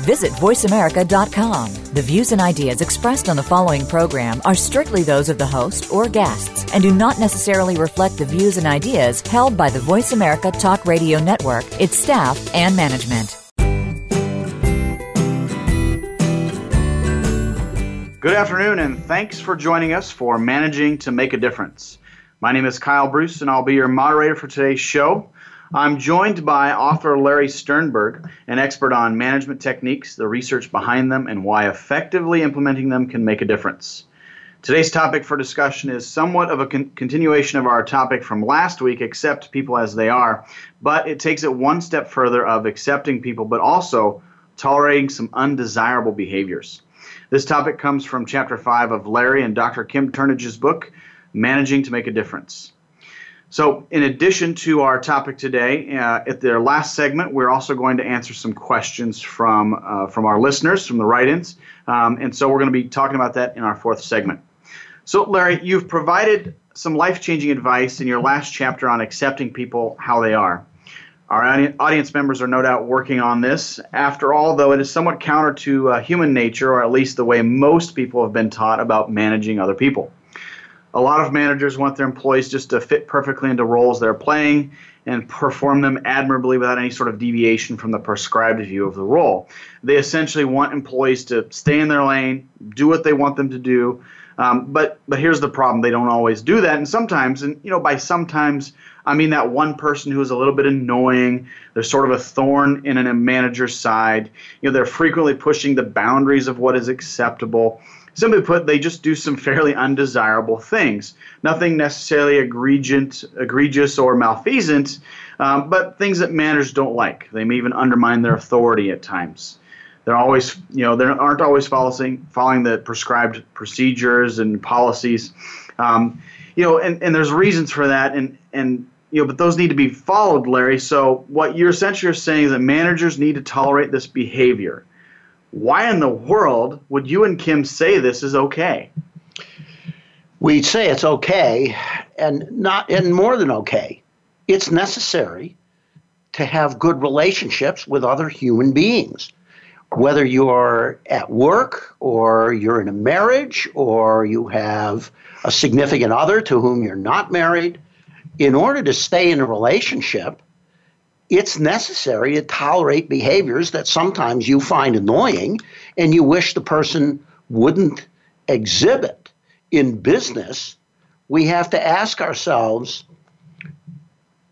Visit VoiceAmerica.com. The views and ideas expressed on the following program are strictly those of the host or guests and do not necessarily reflect the views and ideas held by the Voice America Talk Radio Network, its staff, and management. Good afternoon, and thanks for joining us for Managing to Make a Difference. My name is Kyle Bruss, and I'll be your moderator for today's show. I'm joined by author Larry Sternberg, an expert on management techniques, the research behind them, and why effectively implementing them can make a difference. Today's topic for discussion is somewhat of a con- continuation of our topic from last week, accept people as they are, but it takes it one step further of accepting people, but also tolerating some undesirable behaviors. This topic comes from chapter 5 of Larry and Dr. Kim Turnage's book, Managing to Make a Difference. So, in addition to our topic today, uh, at their last segment, we're also going to answer some questions from uh, from our listeners, from the write-ins, um, and so we're going to be talking about that in our fourth segment. So, Larry, you've provided some life-changing advice in your last chapter on accepting people how they are. Our audience members are no doubt working on this. After all, though, it is somewhat counter to uh, human nature, or at least the way most people have been taught about managing other people. A lot of managers want their employees just to fit perfectly into roles they're playing and perform them admirably without any sort of deviation from the prescribed view of the role. They essentially want employees to stay in their lane, do what they want them to do. Um, but but here's the problem: they don't always do that, and sometimes, and you know, by sometimes I mean that one person who is a little bit annoying. They're sort of a thorn in a manager's side. You know, they're frequently pushing the boundaries of what is acceptable. Simply put, they just do some fairly undesirable things. Nothing necessarily egregious, or malfeasant, um, but things that managers don't like. They may even undermine their authority at times. They're always, you know, they aren't always following following the prescribed procedures and policies. Um, you know, and, and there's reasons for that, and and you know, but those need to be followed, Larry. So what you're essentially saying is that managers need to tolerate this behavior. Why in the world would you and Kim say this is okay? We say it's okay, and not and more than okay. It's necessary to have good relationships with other human beings. Whether you're at work or you're in a marriage or you have a significant other to whom you're not married, in order to stay in a relationship, it's necessary to tolerate behaviors that sometimes you find annoying and you wish the person wouldn't exhibit. In business, we have to ask ourselves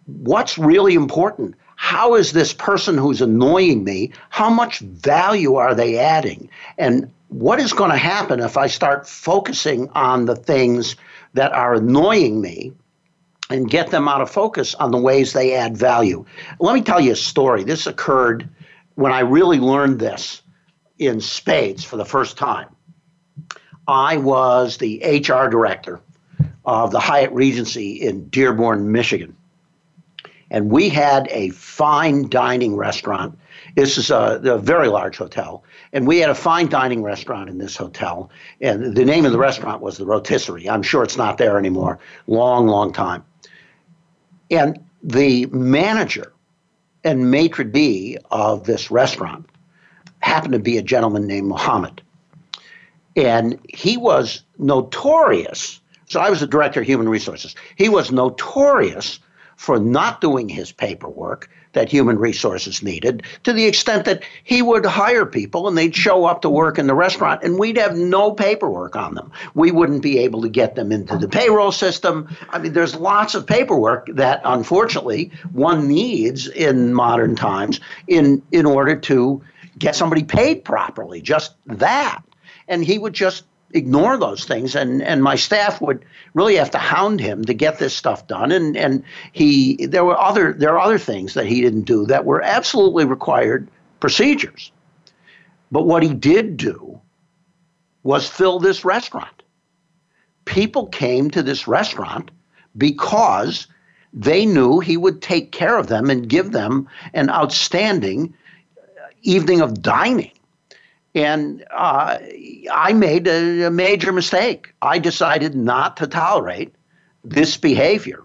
what's really important? How is this person who's annoying me, how much value are they adding? And what is going to happen if I start focusing on the things that are annoying me and get them out of focus on the ways they add value. Let me tell you a story. This occurred when I really learned this in spades for the first time. I was the HR director of the Hyatt Regency in Dearborn, Michigan. And we had a fine dining restaurant. This is a, a, very large hotel. And we had a fine dining restaurant in this hotel. And the name of the restaurant was the Rotisserie. I'm sure it's not there anymore. Long, long time. And the manager and maitre d' of this restaurant happened to be a gentleman named Muhammad. And he was notorious. So I was the director of human resources. He was notorious for not doing his paperwork that human resources needed to the extent that he would hire people and they'd show up to work in the restaurant and we'd have no paperwork on them. We wouldn't be able to get them into the payroll system. I mean, there's lots of paperwork that unfortunately one needs in modern times in, in order to get somebody paid properly, just that. And he would just ignore those things. And and my staff would really have to hound him to get this stuff done. And and he there were other there are other things that he didn't do that were absolutely required procedures. But what he did do was fill this restaurant. People came to this restaurant because they knew he would take care of them and give them an outstanding evening of dining. And uh, I made a, a major mistake. I decided not to tolerate this behavior.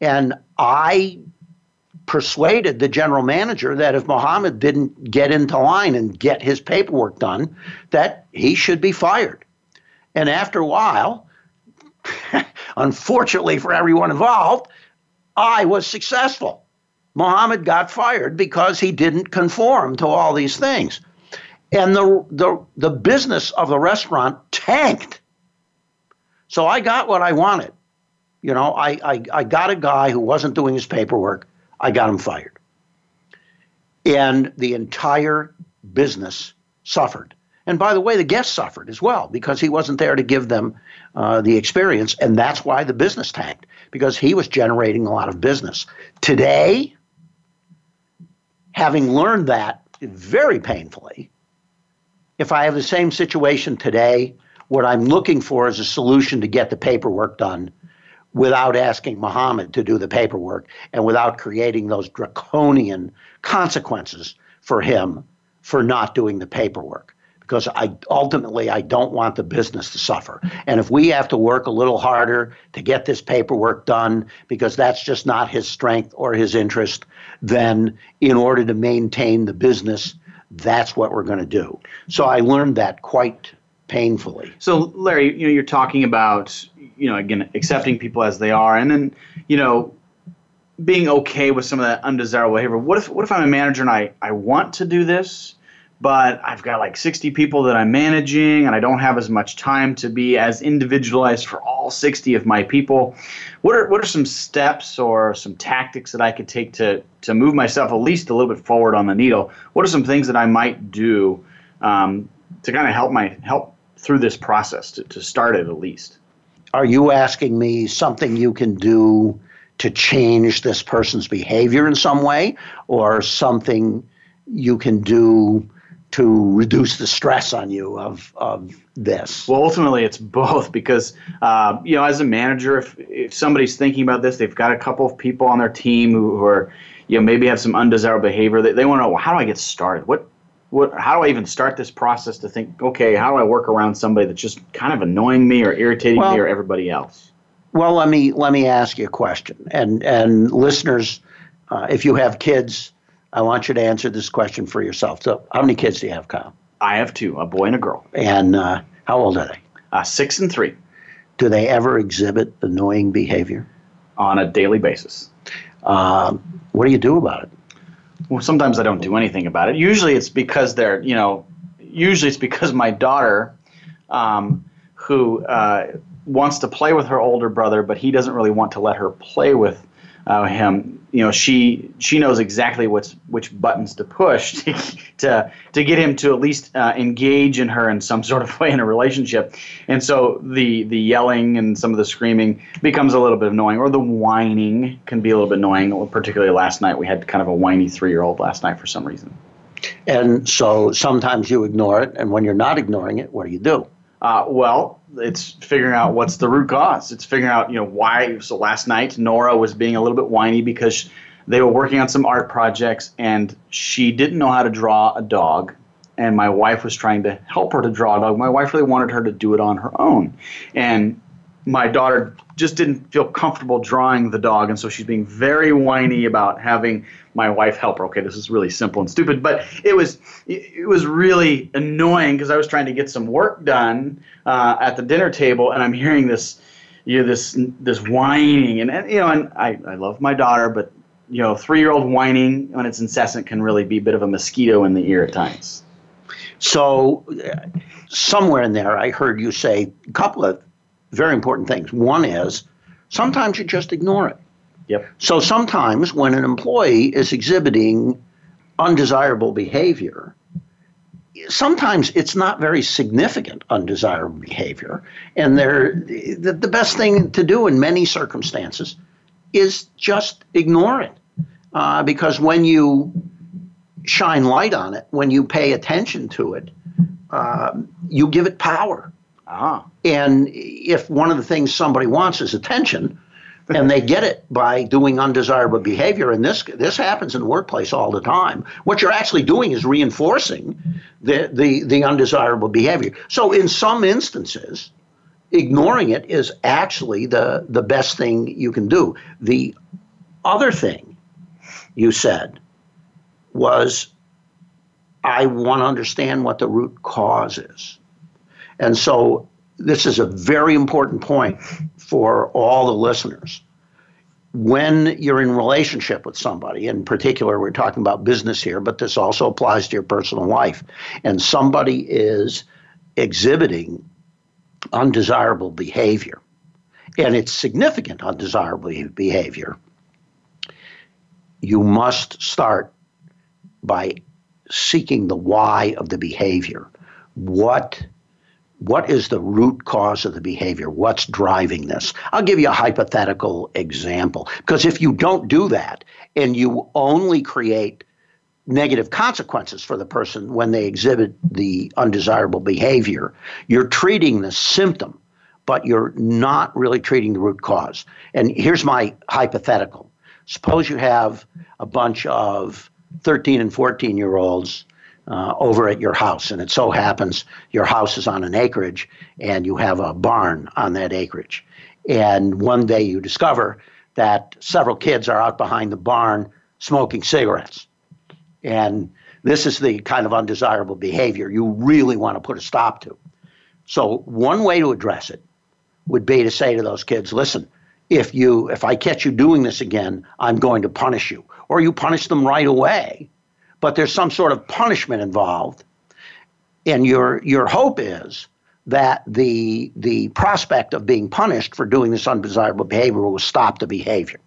And I persuaded the general manager that if Mohammed didn't get into line and get his paperwork done, that he should be fired. And after a while, unfortunately for everyone involved, I was successful. Mohammed got fired because he didn't conform to all these things. And the, the, the business of the restaurant tanked. So I got what I wanted. You know, I, I, I got a guy who wasn't doing his paperwork. I got him fired. And the entire business suffered. And by the way, the guests suffered as well because he wasn't there to give them uh, the experience. And that's why the business tanked because he was generating a lot of business. Today, having learned that very painfully, if I have the same situation today, what I'm looking for is a solution to get the paperwork done without asking Muhammad to do the paperwork and without creating those draconian consequences for him for not doing the paperwork because I ultimately I don't want the business to suffer. And if we have to work a little harder to get this paperwork done because that's just not his strength or his interest, then in order to maintain the business, that's what we're going to do. So I learned that quite painfully. So Larry, you know, you're talking about, you know, again, accepting people as they are and then, you know, being okay with some of that undesirable behavior. What if what if I'm a manager and I, I want to do this? But I've got like 60 people that I'm managing, and I don't have as much time to be as individualized for all 60 of my people. What are what are some steps or some tactics that I could take to to move myself at least a little bit forward on the needle? What are some things that I might do um, to kind of help my help through this process to, to start it at least? Are you asking me something you can do to change this person's behavior in some way, or something you can do? To reduce the stress on you of, of this? Well, ultimately, it's both because, uh, you know, as a manager, if, if somebody's thinking about this, they've got a couple of people on their team who, who are, you know, maybe have some undesirable behavior. They, they want to know, well, how do I get started? What, what, how do I even start this process to think, okay, how do I work around somebody that's just kind of annoying me or irritating well, me or everybody else? Well, let me let me ask you a question, and and listeners, uh, if you have kids, I want you to answer this question for yourself. So, how many kids do you have, Kyle? I have two, a boy and a girl. And uh, how old are they? Uh, six and three. Do they ever exhibit annoying behavior? On a daily basis. Um, what do you do about it? Well, sometimes I don't do anything about it. Usually it's because they're, you know, usually it's because my daughter, um, who uh, wants to play with her older brother, but he doesn't really want to let her play with uh, him, you know, she she knows exactly what's which buttons to push to to, to get him to at least uh, engage in her in some sort of way in a relationship, and so the the yelling and some of the screaming becomes a little bit annoying, or the whining can be a little bit annoying. Particularly last night, we had kind of a whiny three year old last night for some reason. And so sometimes you ignore it, and when you're not ignoring it, what do you do? Uh, well, it's figuring out what's the root cause. It's figuring out, you know, why. So last night, Nora was being a little bit whiny because they were working on some art projects and she didn't know how to draw a dog. And my wife was trying to help her to draw a dog. My wife really wanted her to do it on her own. And my daughter just didn't feel comfortable drawing the dog, and so she's being very whiny about having my wife help her. Okay, this is really simple and stupid, but it was it was really annoying because I was trying to get some work done uh, at the dinner table, and I'm hearing this you know this this whining, and, and you know, and I I love my daughter, but you know, three year old whining when it's incessant can really be a bit of a mosquito in the ear at times. So, somewhere in there, I heard you say a couple of very important things. One is sometimes you just ignore it. Yep. So sometimes when an employee is exhibiting undesirable behavior, sometimes it's not very significant undesirable behavior. And the, the best thing to do in many circumstances is just ignore it. Uh, because when you shine light on it, when you pay attention to it, uh, you give it power. Ah. And if one of the things somebody wants is attention, and they get it by doing undesirable behavior. And this this happens in the workplace all the time. What you're actually doing is reinforcing the the, the undesirable behavior. So in some instances, ignoring it is actually the the best thing you can do. The other thing you said was I want to understand what the root cause is. And so this is a very important point for all the listeners. When you're in relationship with somebody, in particular, we're talking about business here, but this also applies to your personal life, and somebody is exhibiting undesirable behavior, and it's significant undesirable behavior, you must start by seeking the why of the behavior. What what is the root cause of the behavior? What's driving this? I'll give you a hypothetical example. Because if you don't do that and you only create negative consequences for the person when they exhibit the undesirable behavior, you're treating the symptom, but you're not really treating the root cause. And here's my hypothetical suppose you have a bunch of 13 and 14 year olds uh, over at your house. And it so happens your house is on an acreage and you have a barn on that acreage. And one day you discover that several kids are out behind the barn smoking cigarettes. And this is the kind of undesirable behavior you really want to put a stop to. So, one way to address it would be to say to those kids, listen, if you if I catch you doing this again, I'm going to punish you. Or you punish them right away but there's some sort of punishment involved. And your your hope is that the the prospect of being punished for doing this undesirable behavior will stop the behavior.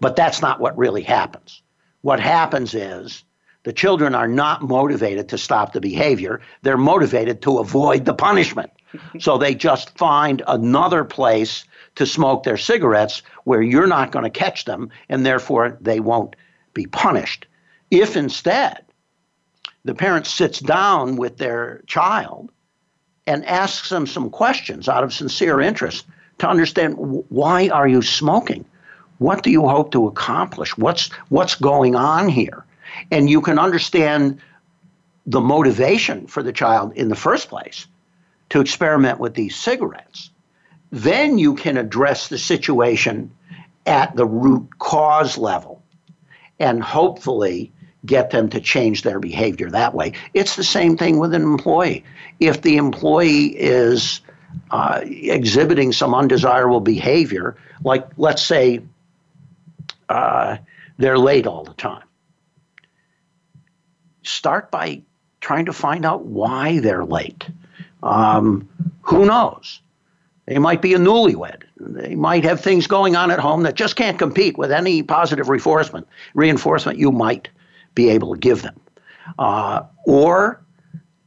But that's not what really happens. What happens is the children are not motivated to stop the behavior. They're motivated to avoid the punishment. so they just find another place to smoke their cigarettes where you're not going to catch them, and therefore they won't be punished. If instead the parent sits down with their child and asks them some questions out of sincere interest to understand why are you smoking? What do you hope to accomplish? What's what's going on here? And you can understand the motivation for the child in the first place to experiment with these cigarettes. Then you can address the situation at the root cause level and hopefully get them to change their behavior that way. It's the same thing with an employee. If the employee is uh, exhibiting some undesirable behavior, like let's say uh, they're late all the time, start by trying to find out why they're late. Um, who knows? They might be a newlywed. They might have things going on at home that just can't compete with any positive reinforcement. Reinforcement you might be able to give them. Uh, or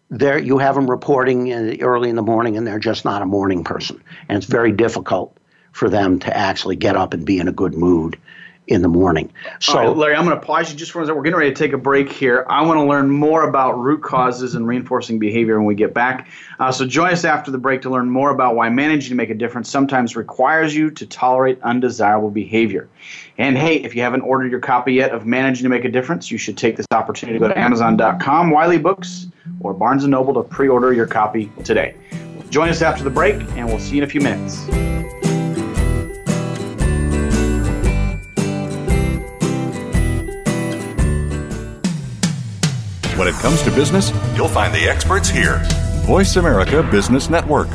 there you have them reporting in, early in the morning and they're just not a morning person. And it's very difficult for them to actually get up and be in a good mood in the morning. So, Larry, I'm going to pause you just for a second. We're getting ready to take a break here. I want to learn more about root causes and reinforcing behavior when we get back. Uh, so, join us after the break to learn more about why managing to make a difference sometimes requires you to tolerate undesirable behavior. And hey, if you haven't ordered your copy yet of Managing to Make a Difference, you should take this opportunity to go to Amazon.com, Wiley Books, or Barnes & Noble to pre-order your copy today. Join us after the break, and we'll see you in a few minutes. When it comes to business, you'll find the experts here. Voice America Business Network.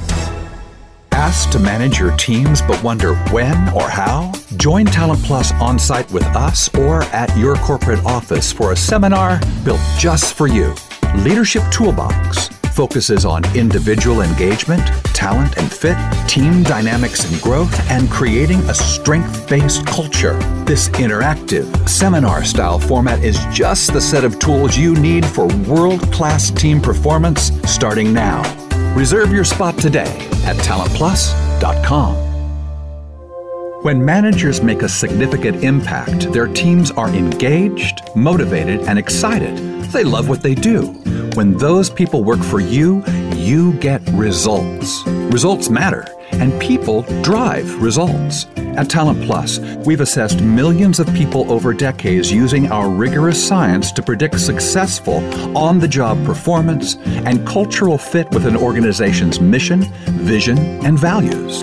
Asked to manage your teams but wonder when or how? Join Talent Plus on site with us or at your corporate office for a seminar built just for you. Leadership Toolbox focuses on individual engagement, talent and fit, team dynamics and growth, and creating a strength based culture. This interactive, seminar style format is just the set of tools you need for world class team performance starting now. Reserve your spot today at talentplus.com. When managers make a significant impact, their teams are engaged, motivated, and excited. They love what they do. When those people work for you, you get results. Results matter, and people drive results. At Talent Plus, we've assessed millions of people over decades using our rigorous science to predict successful on the job performance and cultural fit with an organization's mission, vision, and values.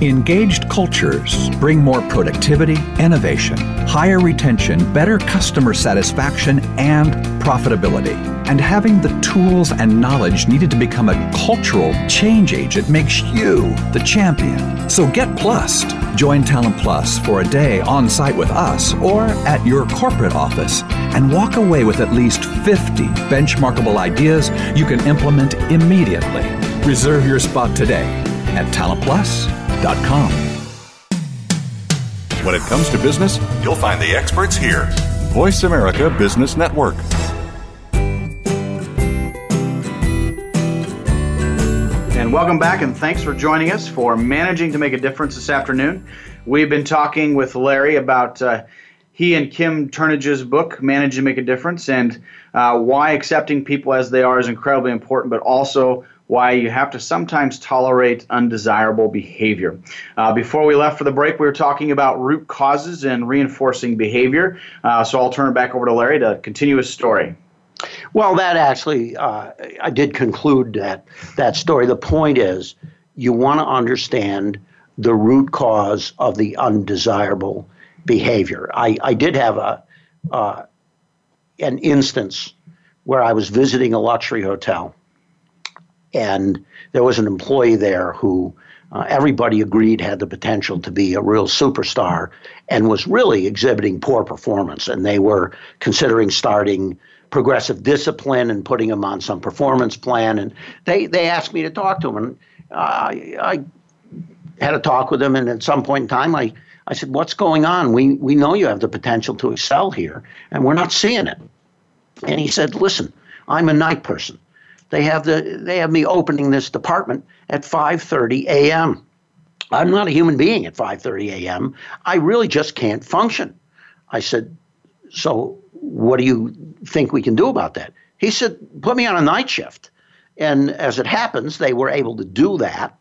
Engaged cultures bring more productivity, innovation, higher retention, better customer satisfaction, and profitability. And having the tools and knowledge needed to become a cultural change agent makes you the champion. So get plussed. Join Talent Plus for a day on site with us or at your corporate office and walk away with at least 50 benchmarkable ideas you can implement immediately. Reserve your spot today at talentplus.com. When it comes to business, you'll find the experts here. Voice America Business Network. And welcome back, and thanks for joining us for Managing to Make a Difference this afternoon. We've been talking with Larry about uh, he and Kim Turnage's book, Manage to Make a Difference, and uh, why accepting people as they are is incredibly important, but also why you have to sometimes tolerate undesirable behavior. Uh, before we left for the break, we were talking about root causes and reinforcing behavior. Uh, so I'll turn it back over to Larry to continue his story. Well, that actually, uh, I did conclude that that story. The point is, you want to understand the root cause of the undesirable behavior. I, I did have a uh, an instance where I was visiting a luxury hotel and there was an employee there who uh, everybody agreed had the potential to be a real superstar and was really exhibiting poor performance. And they were considering starting progressive discipline and putting him on some performance plan. And they, they asked me to talk to him. And I, I had a talk with him. And at some point in time, I, I said, What's going on? We, we know you have the potential to excel here, and we're not seeing it. And he said, Listen, I'm a night person. They have the they have me opening this department at 5:30 a.m. I'm not a human being at 5:30 a.m. I really just can't function. I said, "So what do you think we can do about that?" He said, "Put me on a night shift." And as it happens, they were able to do that,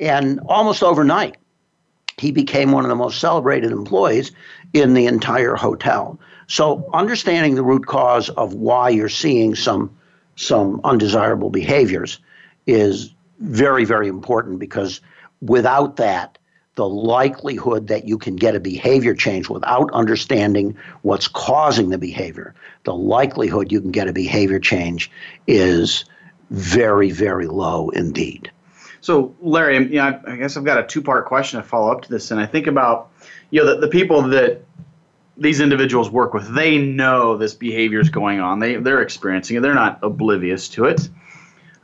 and almost overnight, he became one of the most celebrated employees in the entire hotel. So, understanding the root cause of why you're seeing some some undesirable behaviors is very, very important because without that, the likelihood that you can get a behavior change without understanding what's causing the behavior, the likelihood you can get a behavior change is very, very low indeed. So, Larry, you know, I guess I've got a two-part question to follow up to this, and I think about you know the, the people that these individuals work with, they know this behavior is going on. They they're experiencing it. They're not oblivious to it.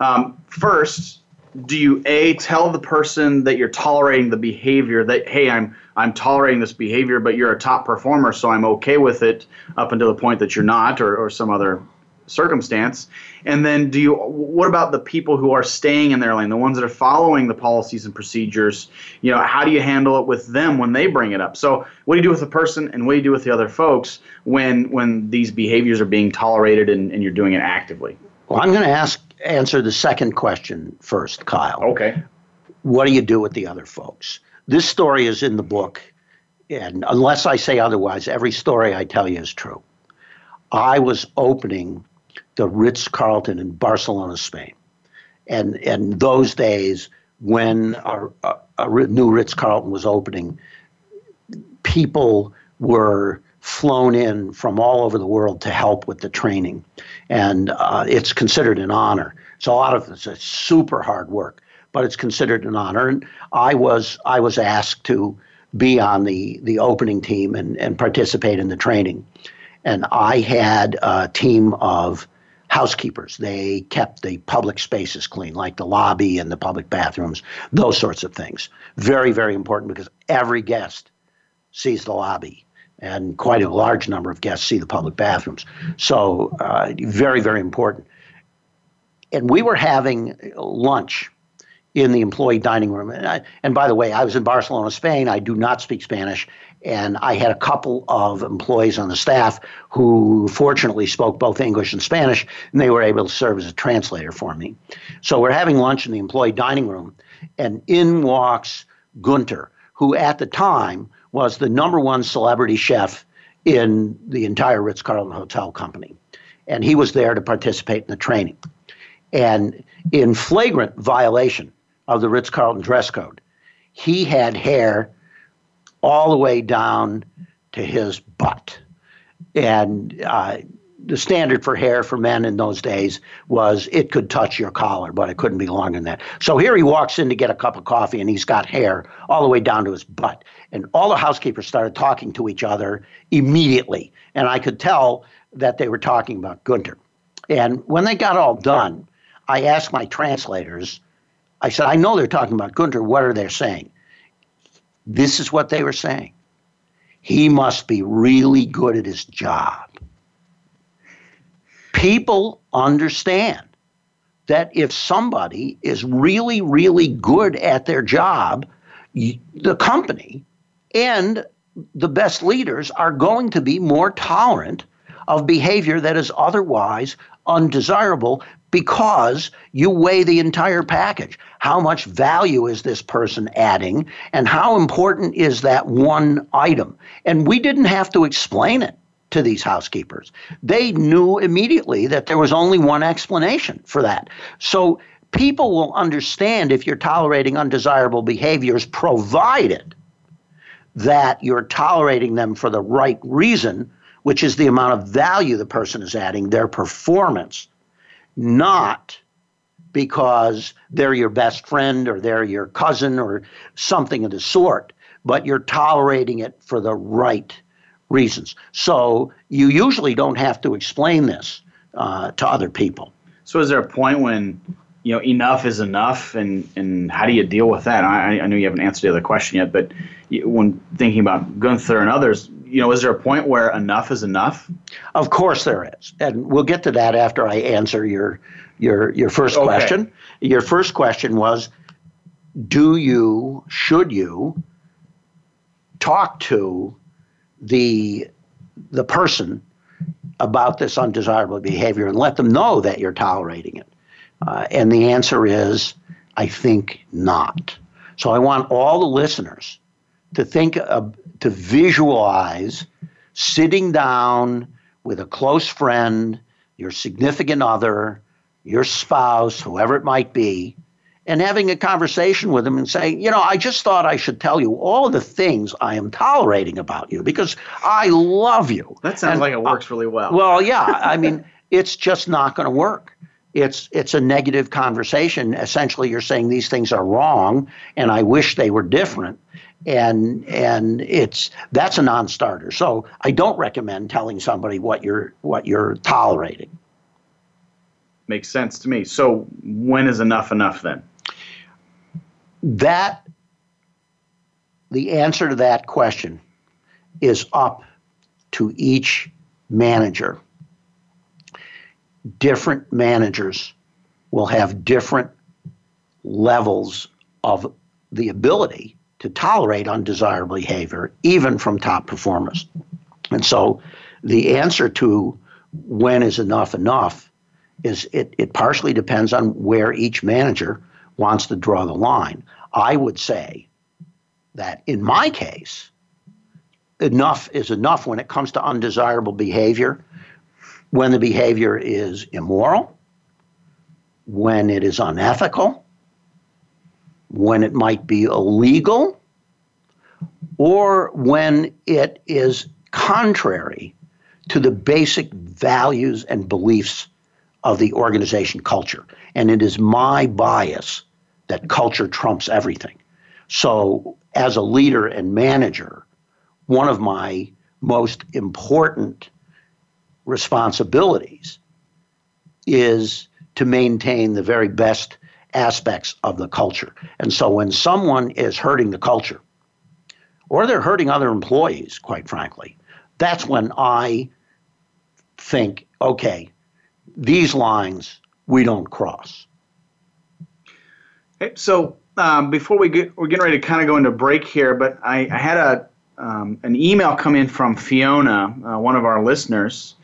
Um, first, do you a tell the person that you're tolerating the behavior that hey I'm I'm tolerating this behavior, but you're a top performer, so I'm okay with it up until the point that you're not, or, or some other circumstance? And then do you what about the people who are staying in their lane, the ones that are following the policies and procedures? You know, how do you handle it with them when they bring it up? So what do you do with the person and what do you do with the other folks when when these behaviors are being tolerated and, and you're doing it actively? Well, I'm going to ask answer the second question first, Kyle. Okay. What do you do with the other folks? This story is in the book, and unless I say otherwise, every story I tell you is true. I was opening the Ritz Carlton in Barcelona, Spain. And in those days, when our, a, a new Ritz Carlton was opening, people were flown in from all over the world to help with the training. And uh, it's considered an honor. So a lot of it's super hard work, but it's considered an honor. And I was I was asked to be on the the opening team and, and participate in the training. And I had a team of housekeepers. They kept the public spaces clean, like the lobby and the public bathrooms, those sorts of things. Very, very important because every guest sees the lobby, and quite a large number of guests see the public bathrooms. So, uh, very, very important. And we were having lunch in the employee dining room. And, I, and by the way, I was in Barcelona, Spain. I do not speak Spanish. And I had a couple of employees on the staff who fortunately spoke both English and Spanish, and they were able to serve as a translator for me. So we're having lunch in the employee dining room, and in walks Gunter, who at the time was the number one celebrity chef in the entire Ritz Carlton Hotel Company. And he was there to participate in the training. And in flagrant violation of the Ritz Carlton dress code, he had hair all the way down to his butt. And uh, the standard for hair for men in those days was it could touch your collar, but it couldn't be longer than that. So here he walks in to get a cup of coffee and he's got hair all the way down to his butt. And all the housekeepers started talking to each other immediately. And I could tell that they were talking about Gunter. And when they got all done, I asked my translators, I said, I know they're talking about Gunter. What are they saying? This is what they were saying. He must be really good at his job. People understand that if somebody is really, really good at their job, the company and the best leaders are going to be more tolerant of behavior that is otherwise undesirable because you weigh the entire package. How much value is this person adding, and how important is that one item? And we didn't have to explain it to these housekeepers. They knew immediately that there was only one explanation for that. So people will understand if you're tolerating undesirable behaviors, provided that you're tolerating them for the right reason, which is the amount of value the person is adding, their performance not because they're your best friend or they're your cousin or something of the sort, but you're tolerating it for the right reasons. So you usually don't have to explain this uh, to other people. So is there a point when you know enough is enough, and and how do you deal with that? I, I know you haven't answered the other question yet, but when thinking about Gunther and others, you know, is there a point where enough is enough? Of course there is, and we'll get to that after I answer your your your first okay. question. Your first question was, do you should you talk to the the person about this undesirable behavior and let them know that you're tolerating it? Uh, and the answer is, I think not. So I want all the listeners to think of, to visualize sitting down with a close friend, your significant other, your spouse, whoever it might be, and having a conversation with them and saying, you know, I just thought I should tell you all the things I am tolerating about you because I love you. That sounds and, like it works really well. Well, yeah. I mean, it's just not going to work. It's it's a negative conversation. Essentially, you're saying these things are wrong, and I wish they were different and and it's that's a non-starter. So I don't recommend telling somebody what you're what you're tolerating. Makes sense to me. So when is enough enough then? That the answer to that question is up to each manager. Different managers will have different levels of the ability to tolerate undesirable behavior, even from top performers. And so the answer to when is enough enough is it, it partially depends on where each manager wants to draw the line. I would say that in my case, enough is enough when it comes to undesirable behavior, when the behavior is immoral, when it is unethical, when it might be illegal or when it is contrary to the basic values and beliefs of the organization culture. And it is my bias that culture trumps everything. So, as a leader and manager, one of my most important responsibilities is to maintain the very best aspects of the culture. And so when someone is hurting the culture, or they're hurting other employees, quite frankly, that's when I think, okay, these lines we don't cross. So um, before we get, we're getting ready to kind of go into break here, but I, I had a um, an email come in from Fiona, uh, one of our listeners,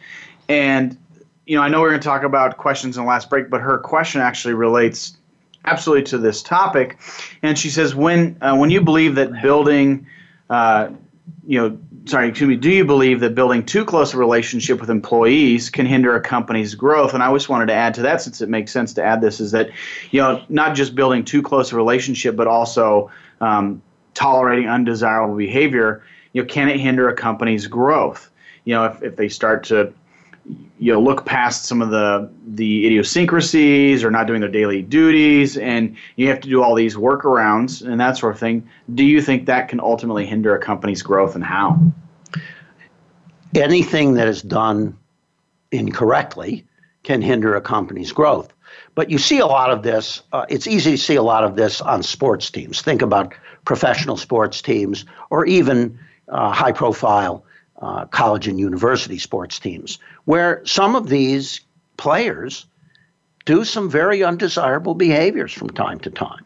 and you know I know we are going to talk about questions in the last break, but her question actually relates absolutely to this topic, and she says when uh, when you believe that building, uh, you know, sorry, excuse me, do you believe that building too close a relationship with employees can hinder a company's growth? And I always wanted to add to that, since it makes sense to add this, is that you know not just building too close a relationship, but also um, tolerating undesirable behavior. You know, can it hinder a company's growth? You know, if, if they start to you know look past some of the the idiosyncrasies or not doing their daily duties and you have to do all these workarounds and that sort of thing do you think that can ultimately hinder a company's growth and how anything that is done incorrectly can hinder a company's growth but you see a lot of this uh, it's easy to see a lot of this on sports teams think about professional sports teams or even uh, high profile uh, college and university sports teams, where some of these players do some very undesirable behaviors from time to time.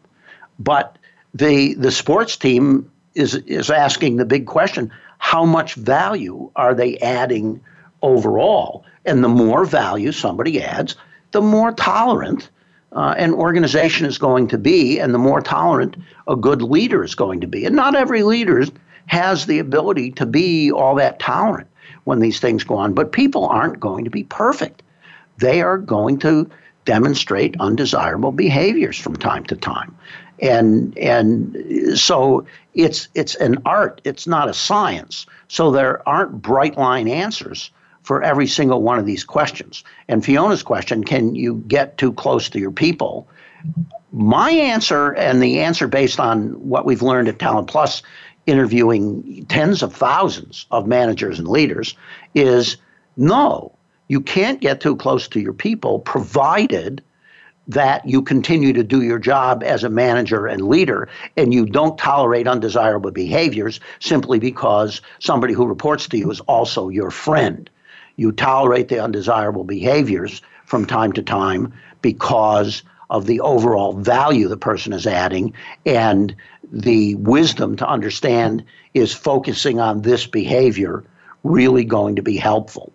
But the the sports team is is asking the big question: How much value are they adding overall? And the more value somebody adds, the more tolerant uh, an organization is going to be, and the more tolerant a good leader is going to be. And not every leader has the ability to be all that tolerant when these things go on. But people aren't going to be perfect. They are going to demonstrate undesirable behaviors from time to time. And and so it's it's an art, it's not a science. So there aren't bright line answers for every single one of these questions. And Fiona's question, can you get too close to your people? My answer and the answer based on what we've learned at Talent Plus interviewing tens of thousands of managers and leaders is no, you can't get too close to your people provided that you continue to do your job as a manager and leader and you don't tolerate undesirable behaviors simply because somebody who reports to you is also your friend. You tolerate the undesirable behaviors from time to time because of the overall value the person is adding and the wisdom to understand is focusing on this behavior really going to be helpful.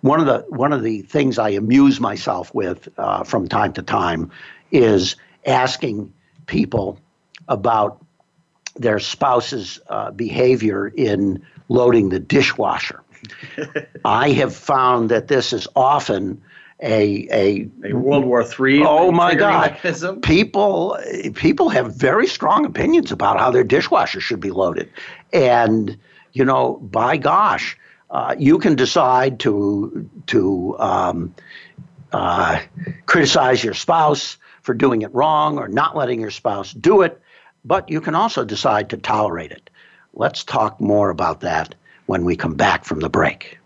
One of the one of the things I amuse myself with uh, from time to time is asking people about their spouse's uh, behavior in loading the dishwasher. I have found that this is often a a, a World War III. Oh my God! Mechanism. People people have very strong opinions about how their dishwasher should be loaded, and you know, by gosh, uh, you can decide to to um, uh, criticize your spouse for doing it wrong or not letting your spouse do it, but you can also decide to tolerate it. Let's talk more about that when we come back from the break.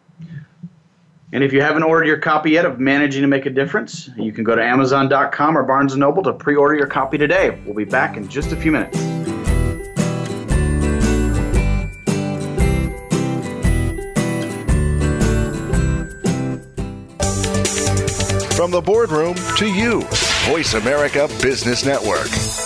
And if you haven't ordered your copy yet of Managing to Make a Difference, you can go to Amazon.com or Barnes & Noble to pre-order your copy today. We'll be back in just a few minutes. From the boardroom to you, Voice America Business Network.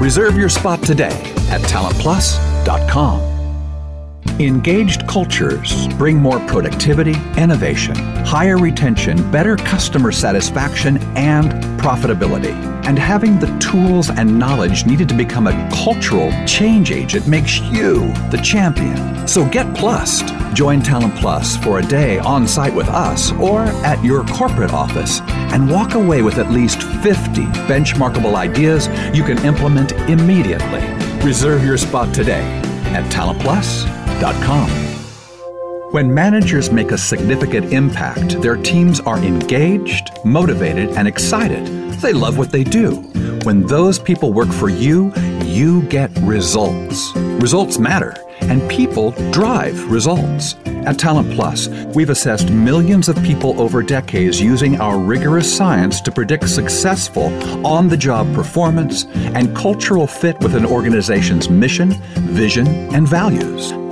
Reserve your spot today at talentplus.com. Engaged cultures bring more productivity, innovation, higher retention, better customer satisfaction, and profitability. And having the tools and knowledge needed to become a cultural change agent makes you the champion. So get plussed. Join Talent Plus for a day on site with us or at your corporate office and walk away with at least 50 benchmarkable ideas you can implement immediately. Reserve your spot today at When managers make a significant impact, their teams are engaged, motivated, and excited. They love what they do. When those people work for you, you get results. Results matter, and people drive results. At Talent Plus, we've assessed millions of people over decades using our rigorous science to predict successful on the job performance and cultural fit with an organization's mission, vision, and values.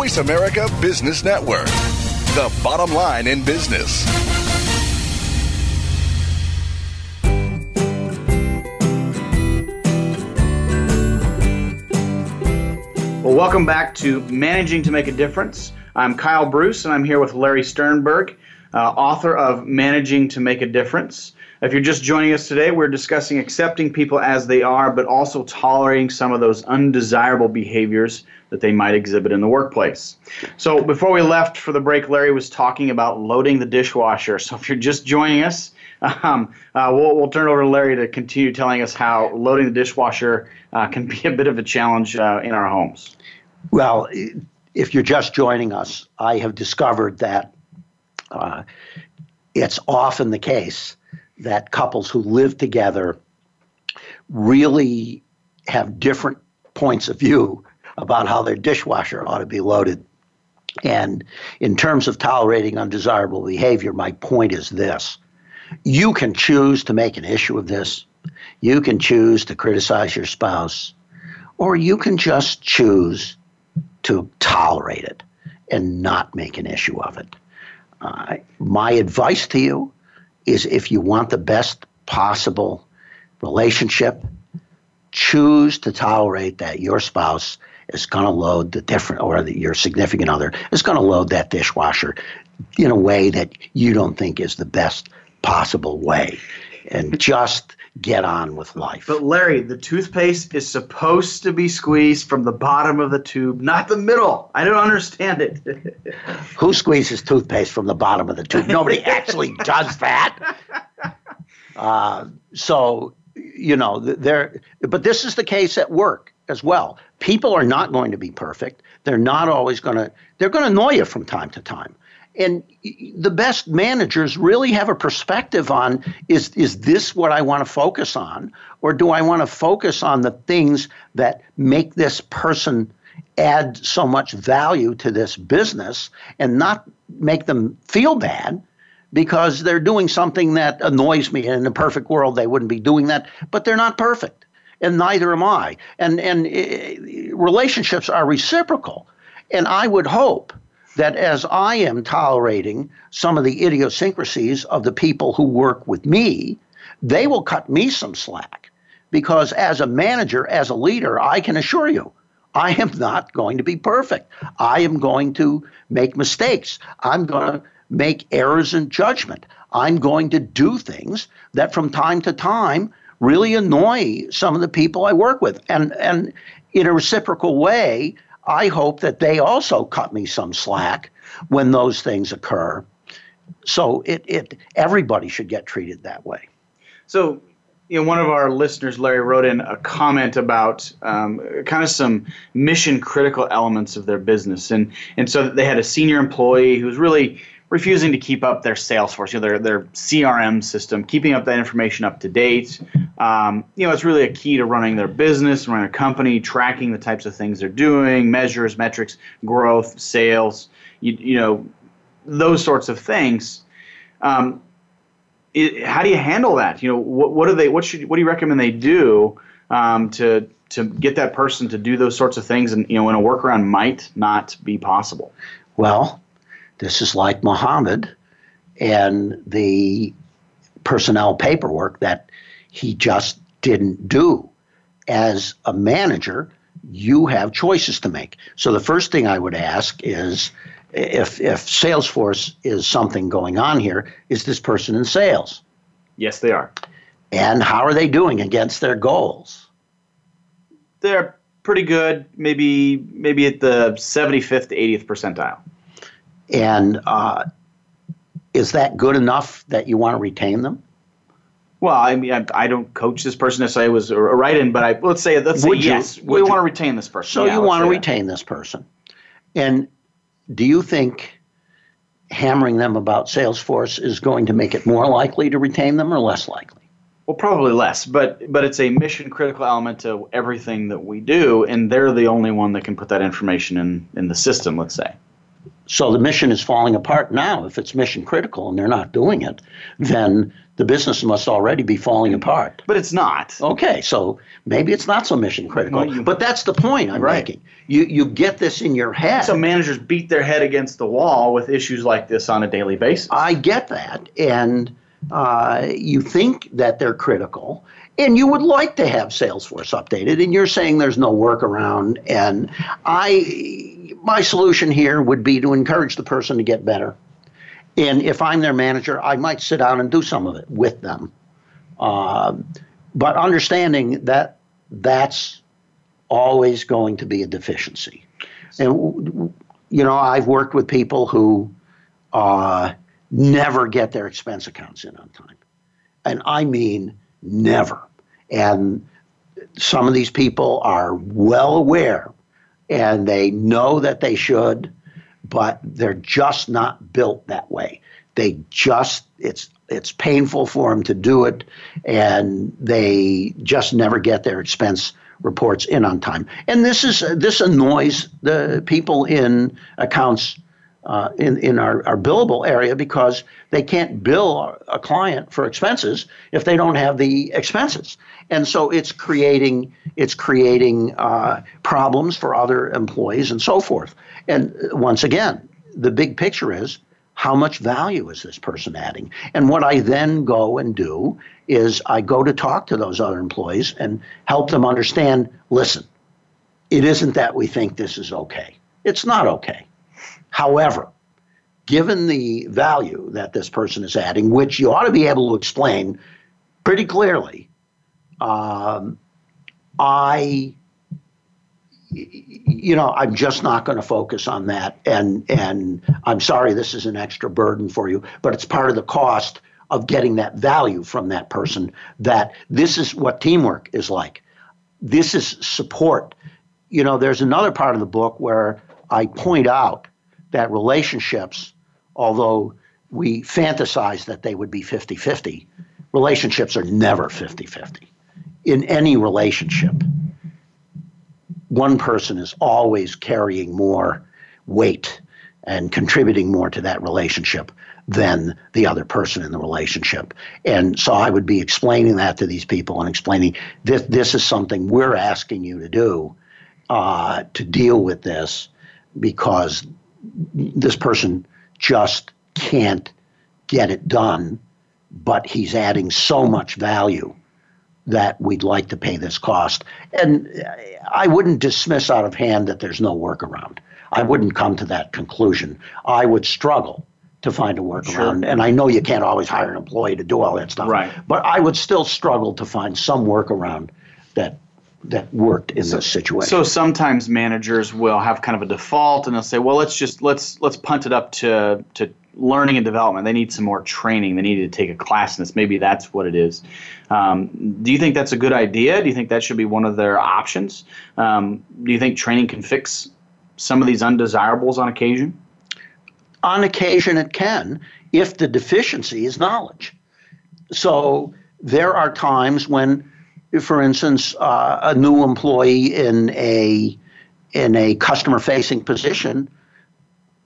Voice America Business Network, the bottom line in business. Well, welcome back to Managing to Make a Difference. I'm Kyle Bruss, and I'm here with Larry Sternberg, uh, author of Managing to Make a Difference. If you're just joining us today, we're discussing accepting people as they are, but also tolerating some of those undesirable behaviors that they might exhibit in the workplace. So, before we left for the break, Larry was talking about loading the dishwasher. So, if you're just joining us, um, uh, we'll, we'll turn over to Larry to continue telling us how loading the dishwasher uh, can be a bit of a challenge uh, in our homes. Well, if you're just joining us, I have discovered that uh, it's often the case that couples who live together really have different points of view about how their dishwasher ought to be loaded. And in terms of tolerating undesirable behavior, my point is this you can choose to make an issue of this, you can choose to criticize your spouse, or you can just choose to tolerate it and not make an issue of it. Uh, my advice to you is if you want the best possible relationship, choose to tolerate that your spouse is going to load the different, or that your significant other is going to load that dishwasher in a way that you don't think is the best possible way. And just get on with life. But Larry, the toothpaste is supposed to be squeezed from the bottom of the tube, not the middle. I don't understand it. Who squeezes toothpaste from the bottom of the tube? Nobody actually does that. Uh, so you know, there. But this is the case at work as well. People are not going to be perfect. They're not always going to. They're going to annoy you from time to time and the best managers really have a perspective on is is this what I want to focus on or do I want to focus on the things that make this person add so much value to this business and not make them feel bad because they're doing something that annoys me And in a perfect world they wouldn't be doing that but they're not perfect and neither am I and and uh, relationships are reciprocal and I would hope that as I am tolerating some of the idiosyncrasies of the people who work with me, they will cut me some slack. Because as a manager, as a leader, I can assure you, I am not going to be perfect. I am going to make mistakes. I'm going to make errors in judgment. I'm going to do things that from time to time really annoy some of the people I work with. And, and in a reciprocal way, I hope that they also cut me some slack when those things occur. So it, it everybody should get treated that way. So, you know, one of our listeners, Larry, wrote in a comment about um, kind of some mission critical elements of their business, and and so they had a senior employee who was really refusing to keep up their Salesforce, you know, their their CRM system, keeping up that information up to date. Um, you know, it's really a key to running their business, running a company, tracking the types of things they're doing, measures, metrics, growth, sales. You, you know, those sorts of things. Um, it, how do you handle that? You know, what, what do they? What should? What do you recommend they do um, to to get that person to do those sorts of things? And you know, when a workaround might not be possible. Well, this is like Muhammad and the personnel paperwork that he just didn't do. As a manager, you have choices to make. So the first thing I would ask is if if Salesforce is something going on here, is this person in sales? Yes, they are. And how are they doing against their goals? They're pretty good, maybe maybe at the 75th to 80th percentile. And uh, is that good enough that you want to retain them? Well, I mean, I, I don't coach this person necessarily It was a write-in, but I let's say let's Would say you? yes, we Would want to retain this person. So Yeah, you want to say that. retain this person. And do you think hammering them about Salesforce is going to make it more likely to retain them or less likely? Well, probably less, but but it's a mission critical element to everything that we do, and they're the only one that can put that information in in the system. Let's say. So the mission is falling apart now. If it's mission critical and they're not doing it, then the business must already be falling apart. But it's not. Okay, so maybe it's not so mission critical. You- but that's the point I'm Right. making. You you get this in your head. So managers beat their head against the wall with issues like this on a daily basis. I get that, and uh, you think that they're critical, and you would like to have Salesforce updated, and you're saying there's no workaround. And I, my solution here would be to encourage the person to get better. And if I'm their manager, I might sit down and do some of it with them. Um, but understanding that that's always going to be a deficiency. And, you know, I've worked with people who uh, never get their expense accounts in on time. And I mean never. And some of these people are well aware and they know that they should, but they're just not built that way. They just, it's, it's painful for them to do it, and they just never get their expense reports in on time. And this is this annoys the people in accounts uh, in in our, our billable area because they can't bill a client for expenses if they don't have the expenses, and so it's creating it's creating uh, problems for other employees and so forth. And once again, the big picture is how much value is this person adding? And what I then go and do is I go to talk to those other employees and help them understand listen, it isn't that we think this is okay. It's not okay. However, given the value that this person is adding, which you ought to be able to explain pretty clearly, um, I you know, I'm just not going to focus on that. And and I'm sorry, this is an extra burden for you, but it's part of the cost of getting that value from that person. That this is what teamwork is like. This is support. You know, there's another part of the book where I point out that relationships, although we fantasize that they would be 50 50, relationships are never 50 50. In any relationship, one person is always carrying more weight and contributing more to that relationship than the other person in the relationship. And so I would be explaining that to these people and explaining this, this is something we're asking you to do uh, to deal with this because this person just can't get it done, but he's adding so much value that we'd like to pay this cost. And I wouldn't dismiss out of hand that there's no workaround. I wouldn't come to that conclusion. I would struggle to find a workaround. And I know you can't always hire an employee to do all that stuff. Right. But I would still struggle to find some workaround that that worked in this situation. So sometimes managers will have kind of a default, and they'll say, "Well, let's just let's let's punt it up to to learning and development. They need some more training. They need to take a class in this. Maybe that's what it is." Um, do you think that's a good idea? Do you think that should be one of their options? Um, do you think training can fix some of these undesirables on occasion? on occasion it can if the deficiency is knowledge. So there are times when, for instance, uh, a new employee in a in a customer facing position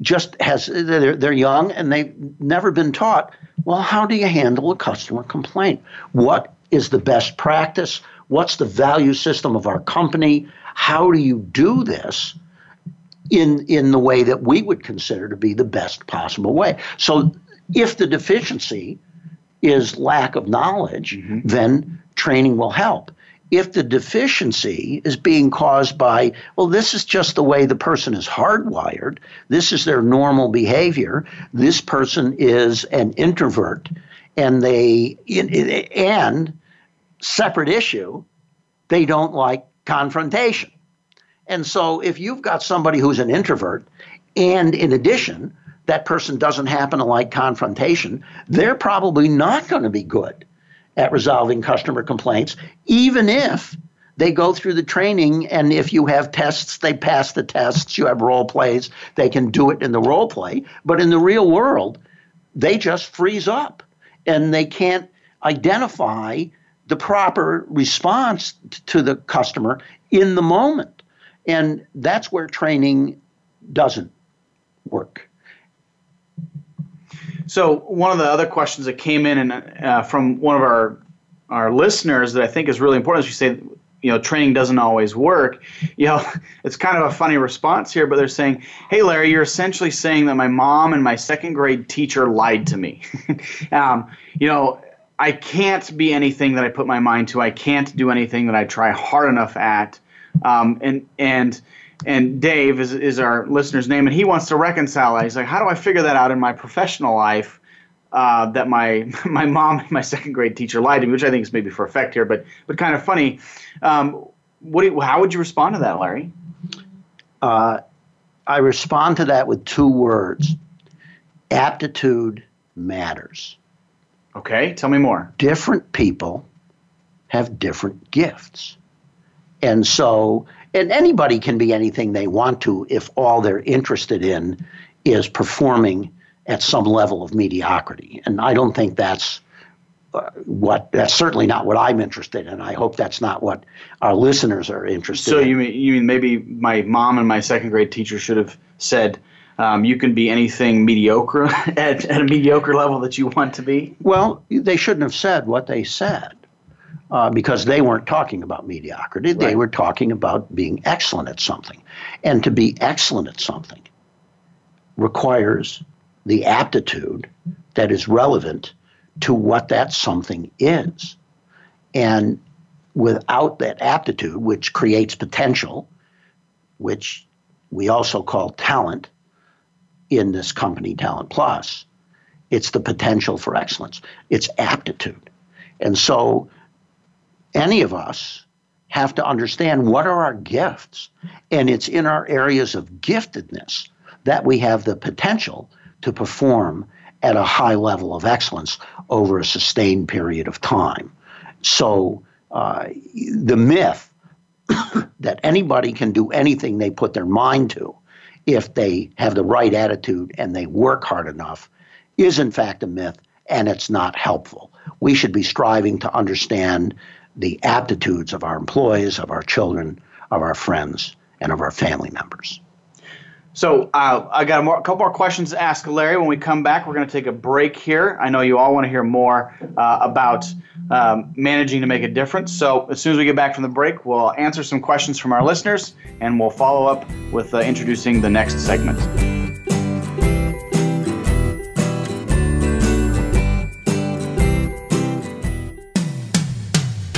just has they're, they're young and they've never been taught well how do you handle a customer complaint? What is the best practice? What's the value system of our company? How do you do this in in the way that we would consider to be the best possible way? So if the deficiency is lack of knowledge mm-hmm. then training will help. If the deficiency is being caused by, well, this is just the way the person is hardwired, this is their normal behavior, this person is an introvert, and they, and separate issue, they don't like confrontation. And so if you've got somebody who's an introvert, and in addition, that person doesn't happen to like confrontation, they're probably not going to be good at resolving customer complaints, even if they go through the training and if you have tests they pass the tests you have role plays they can do it in the role play. But in the real world they just freeze up and they can't identify the proper response to the customer in the moment. And that's where training doesn't work so one of the other questions that came in and uh, from one of our our listeners that I think is really important is you say you know training doesn't always work. You know it's kind of a funny response here but they're saying hey larry you're essentially saying that my mom and my second grade teacher lied to me. Um, you know i can't be anything that i put my mind to. I can't do anything that i try hard enough at. Um, and and and Dave is, is our listener's name, and he wants to reconcile that. He's like, how do I figure that out in my professional life? Uh, that my my mom and my second grade teacher lied to me, which I think is maybe for effect here, but but kind of funny. Um, what you, how would you respond to that, Larry? Uh, I respond to that with two words: aptitude matters. Okay, tell me more. Different people have different gifts, and so and anybody can be anything they want to if all they're interested in is performing at some level of mediocrity. And I don't think that's uh, what that's certainly not what I'm interested in. I hope that's not what our listeners are interested so in. So you mean you mean maybe my mom and my second grade teacher should have said um, you can be anything mediocre at, at a mediocre level that you want to be? Well, they shouldn't have said what they said uh, because they weren't talking about mediocrity. Right. They were talking about being excellent at something. And to be excellent at something requires the aptitude that is relevant to what that something is. And without that aptitude, which creates potential, which we also call talent in this company, Talent Plus, it's the potential for excellence, it's aptitude. And so any of us have to understand what are our gifts. And it's in our areas of giftedness that we have the potential to perform at a high level of excellence over a sustained period of time. So uh, the myth that anybody can do anything they put their mind to if they have the right attitude and they work hard enough is in fact a myth and it's not helpful. We should be striving to understand the aptitudes of our employees, of our children, of our friends, and of our family members. So uh, I got a, more, a, couple more questions to ask Larry. When we come back, we're going to take a break here. I know you all want to hear more uh, about um, managing to make a difference. So as soon as we get back from the break, we'll answer some questions from our listeners, and we'll follow up with uh, introducing the next segment.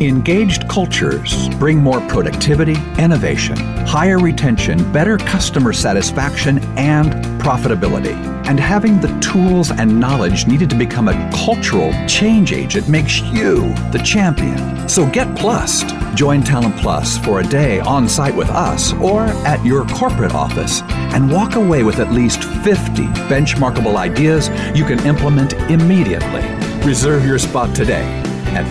Engaged cultures bring more productivity, innovation, higher retention, better customer satisfaction, and profitability. And having the tools and knowledge needed to become a cultural change agent makes you the champion. So get plussed. Join Talent Plus for a day on site with us or at your corporate office and walk away with at least 50 benchmarkable ideas you can implement immediately. Reserve your spot today at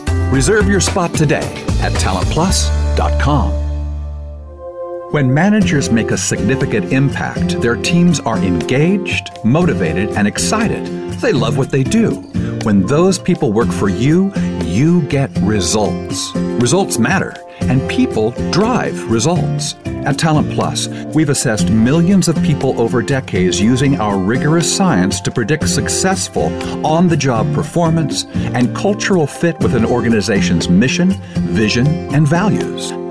Reserve your spot today at talentplus.com. When managers make a significant impact, their teams are engaged, motivated, and excited. They love what they do. When those people work for you, you get results. Results matter, and people drive results. At Talent Plus, we've assessed millions of people over decades using our rigorous science to predict successful on the job performance and cultural fit with an organization's mission, vision, and values.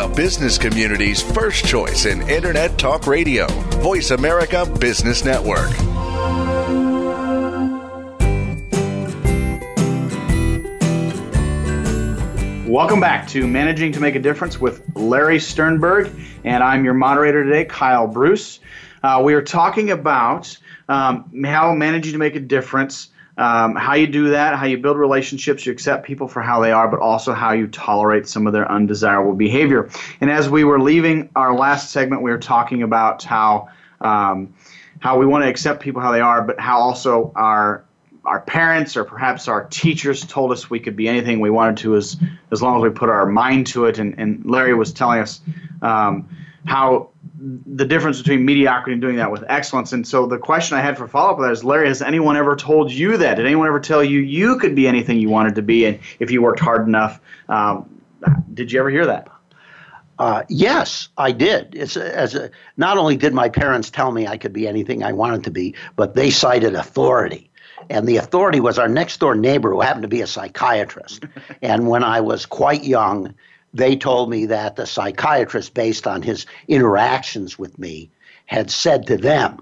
the business community's first choice in Internet Talk Radio, Voice America Business Network. Welcome back to Managing to Make a Difference with Larry Sternberg, and I'm your moderator today, Kyle Bruss. Uh, we are talking about um, how managing to make a difference um, how you do that, how you build relationships, you accept people for how they are, but also how you tolerate some of their undesirable behavior. And as we were leaving our last segment, we were talking about how um, how we want to accept people how they are, but how also our our parents or perhaps our teachers told us we could be anything we wanted to as as long as we put our mind to it. And, and Larry was telling us um, how the difference between mediocrity and doing that with excellence. And so the question I had for follow up with that is, Larry, has anyone ever told you that? Did anyone ever tell you you could be anything you wanted to be, and if you worked hard enough? Um, did you ever hear that? Uh, yes, I did. It's as a, not only did my parents tell me I could be anything I wanted to be, but they cited authority. And the authority was our next door neighbor who happened to be a psychiatrist. and when I was quite young, they told me that the psychiatrist, based on his interactions with me, had said to them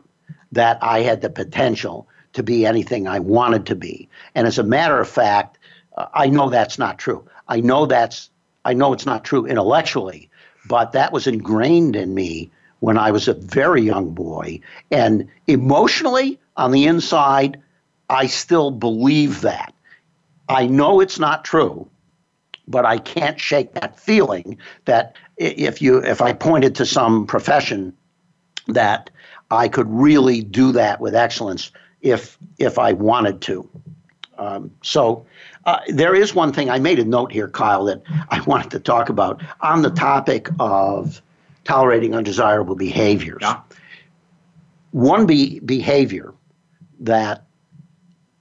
that I had the potential to be anything I wanted to be. And as a matter of fact, uh, I know that's not true. I know that's I know it's not true intellectually, but that was ingrained in me when I was a very young boy. And emotionally, on the inside, I still believe that. I know it's not true, but I can't shake that feeling that if you if I pointed to some profession that I could really do that with excellence if if I wanted to. Um, so uh, there is one thing I made a note here, Kyle, that I wanted to talk about on the topic of tolerating undesirable behaviors. Yeah. One be- behavior that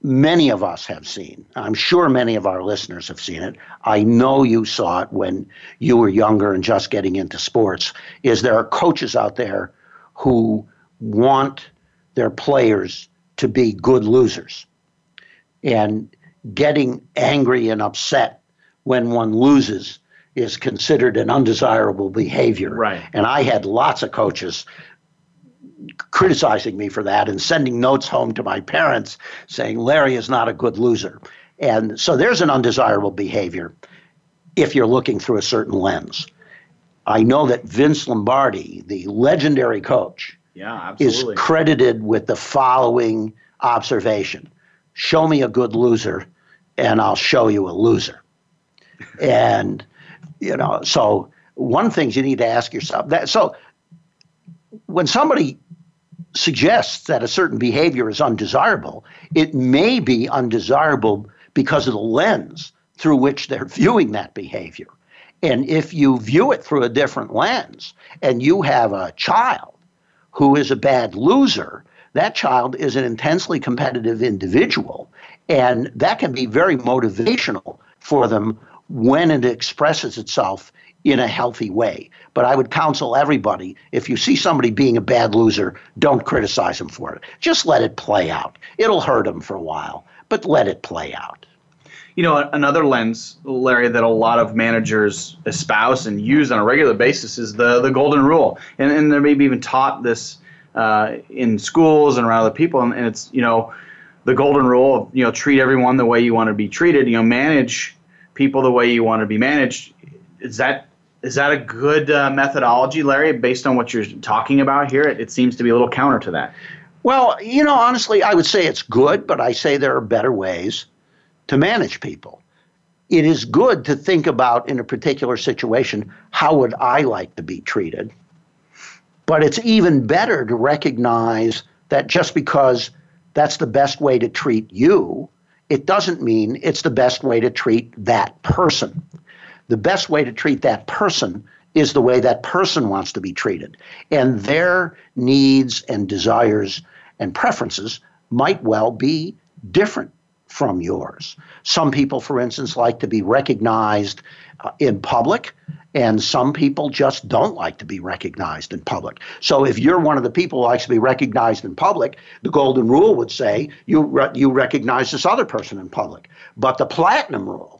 many of us have seen. I'm sure many of our listeners have seen it. I know you saw it when you were younger and just getting into sports. Is there are coaches out there who want their players to be good losers and getting angry and upset when one loses is considered an undesirable behavior. Right. And I had lots of coaches criticizing me for that and sending notes home to my parents saying Larry is not a good loser. And so there's an undesirable behavior if you're looking through a certain lens. I know that Vince Lombardi, the legendary coach, yeah, is credited with the following observation Show me a good loser, and I'll show you a loser. and, you know, so one thing you need to ask yourself that so when somebody suggests that a certain behavior is undesirable, it may be undesirable because of the lens through which they're viewing that behavior. And if you view it through a different lens and you have a child who is a bad loser, that child is an intensely competitive individual. And that can be very motivational for them when it expresses itself in a healthy way. But I would counsel everybody if you see somebody being a bad loser, don't criticize them for it. Just let it play out. It'll hurt them for a while, but let it play out. You know, another lens, Larry, that a lot of managers espouse and use on a regular basis is the, the golden rule. And, and they're maybe even taught this uh, in schools and around other people. And, and it's, you know, the golden rule of, you know, treat everyone the way you want to be treated, you know, manage people the way you want to be managed. Is that is that a good uh, methodology, Larry, based on what you're talking about here? It, it seems to be a little counter to that. Well, you know, honestly, I would say it's good, but I say there are better ways to manage people. It is good to think about in a particular situation, how would I like to be treated? But it's even better to recognize that just because that's the best way to treat you, it doesn't mean it's the best way to treat that person the best way to treat that person is the way that person wants to be treated. And their needs and desires and preferences might well be different from yours. Some people, for instance, like to be recognized uh, in public, and some people just don't like to be recognized in public. So if you're one of the people who likes to be recognized in public, the golden rule would say you, re- you recognize this other person in public. But the platinum rule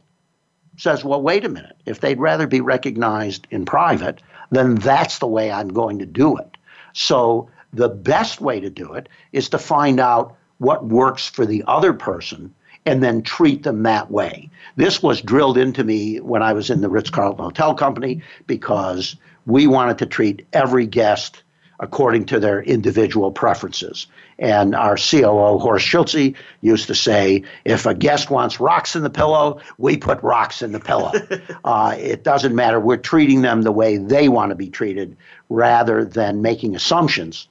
says, well, wait a minute. If they'd rather be recognized in private, then that's the way I'm going to do it. So the best way to do it is to find out what works for the other person and then treat them that way. This was drilled into me when I was in the Ritz Carlton Hotel Company because we wanted to treat every guest according to their individual preferences. And our COO, Horst Schulze, used to say, if a guest wants rocks in the pillow, we put rocks in the pillow. uh, it doesn't matter. We're treating them the way they want to be treated rather than making assumptions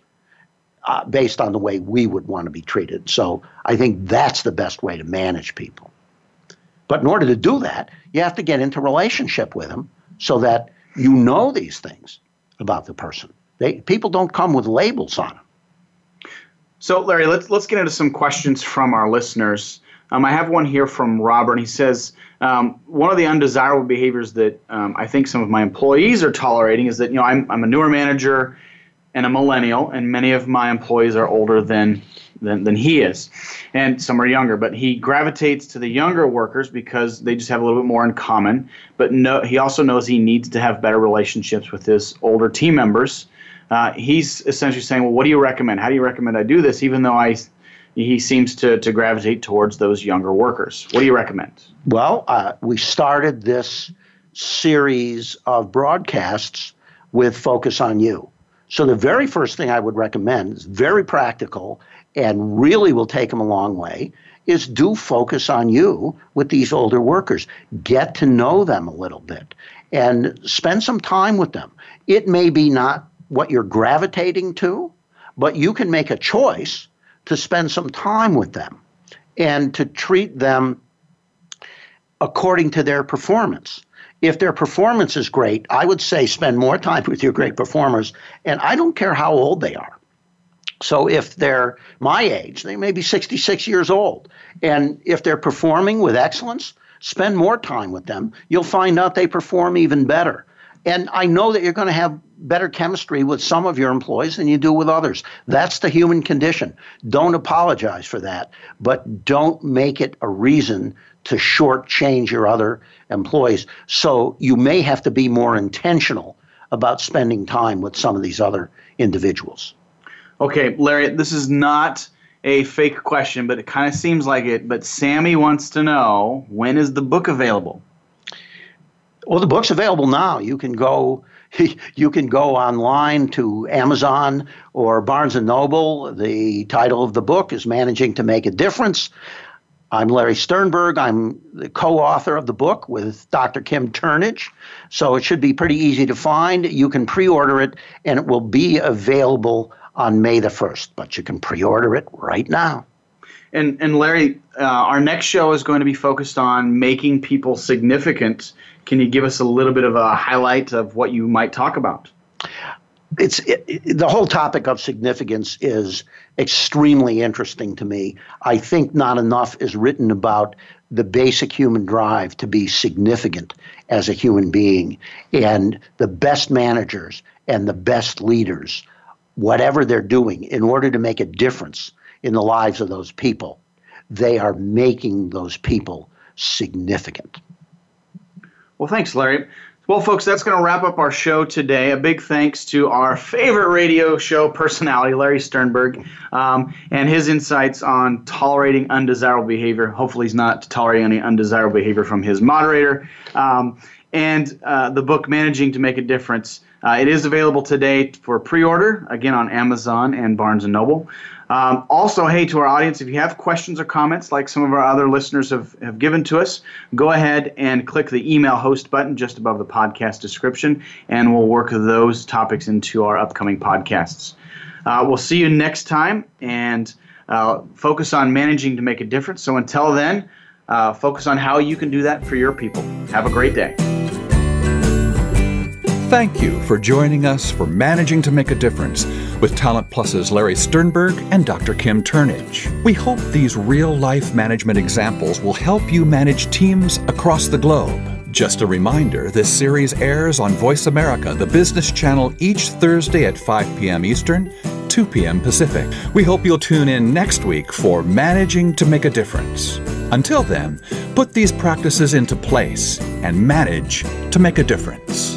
uh, based on the way we would want to be treated. So I think that's the best way to manage people. But in order to do that, you have to get into relationship with them so that you know these things about the person. They, people don't come with labels on them. So, Larry, let's let's get into some questions from our listeners. Um, I have one here from Robert, and he says um, one of the undesirable behaviors that um, I think some of my employees are tolerating is that you know I'm I'm a newer manager and a millennial, and many of my employees are older than than, than he is, and some are younger. But he gravitates to the younger workers because they just have a little bit more in common. But no, he also knows he needs to have better relationships with his older team members uh, he's essentially saying, well, what do you recommend? How do you recommend I do this? Even though I, he seems to, to gravitate towards those younger workers. What do you recommend? Well, uh, we started this series of broadcasts with Focus on You. So the very first thing I would recommend is very practical and really will take them a long way is do focus on you with these older workers. Get to know them a little bit and spend some time with them. It may be not what you're gravitating to, but you can make a choice to spend some time with them and to treat them according to their performance. If their performance is great, I would say spend more time with your great performers, and I don't care how old they are. So if they're my age, they may be 66 years old, and if they're performing with excellence, spend more time with them. You'll find out they perform even better. And I know that you're going to have better chemistry with some of your employees than you do with others. That's the human condition. Don't apologize for that, but don't make it a reason to shortchange your other employees. So you may have to be more intentional about spending time with some of these other individuals. Okay, Larry, this is not a fake question, but it kind of seems like it. But Sammy wants to know when is the book available? Well, the book's available now. You can go you can go online to Amazon or Barnes and Noble. The title of the book is Managing to Make a Difference. I'm Larry Sternberg. I'm the co author of the book with Dr. Kim Turnage. So it should be pretty easy to find. You can pre order it, and it will be available on May the 1st, but you can pre order it right now. And, and Larry, uh, our next show is going to be focused on making people significant can you give us a little bit of a highlight of what you might talk about? it's it, it, the whole topic of significance is extremely interesting to me. I think not enough is written about the basic human drive to be significant as a human being, and the best managers and the best leaders, whatever they're doing, in order to make a difference in the lives of those people, they are making those people significant. Well, thanks, Larry. Well, folks, that's going to wrap up our show today. A big thanks to our favorite radio show personality, Larry Sternberg, um, and his insights on tolerating undesirable behavior. Hopefully, he's not tolerating any undesirable behavior from his moderator. Um, and uh, the book, Managing to Make a Difference. Uh, it is available today for pre-order, again on Amazon and Barnes & Noble. Um, also, hey, to our audience, if you have questions or comments like some of our other listeners have, have given to us, go ahead and click the email host button just above the podcast description, and we'll work those topics into our upcoming podcasts. Uh, we'll see you next time and uh, focus on managing to make a difference. So until then, uh, focus on how you can do that for your people. Have a great day. Thank you for joining us for Managing to Make a Difference with Talent Plus's Larry Sternberg and Dr. Kim Turnage. We hope these real life management examples will help you manage teams across the globe. Just a reminder this series airs on Voice America, the business channel, each Thursday at 5 p.m. Eastern, 2 p.m. Pacific. We hope you'll tune in next week for Managing to Make a Difference. Until then, put these practices into place and manage to make a difference.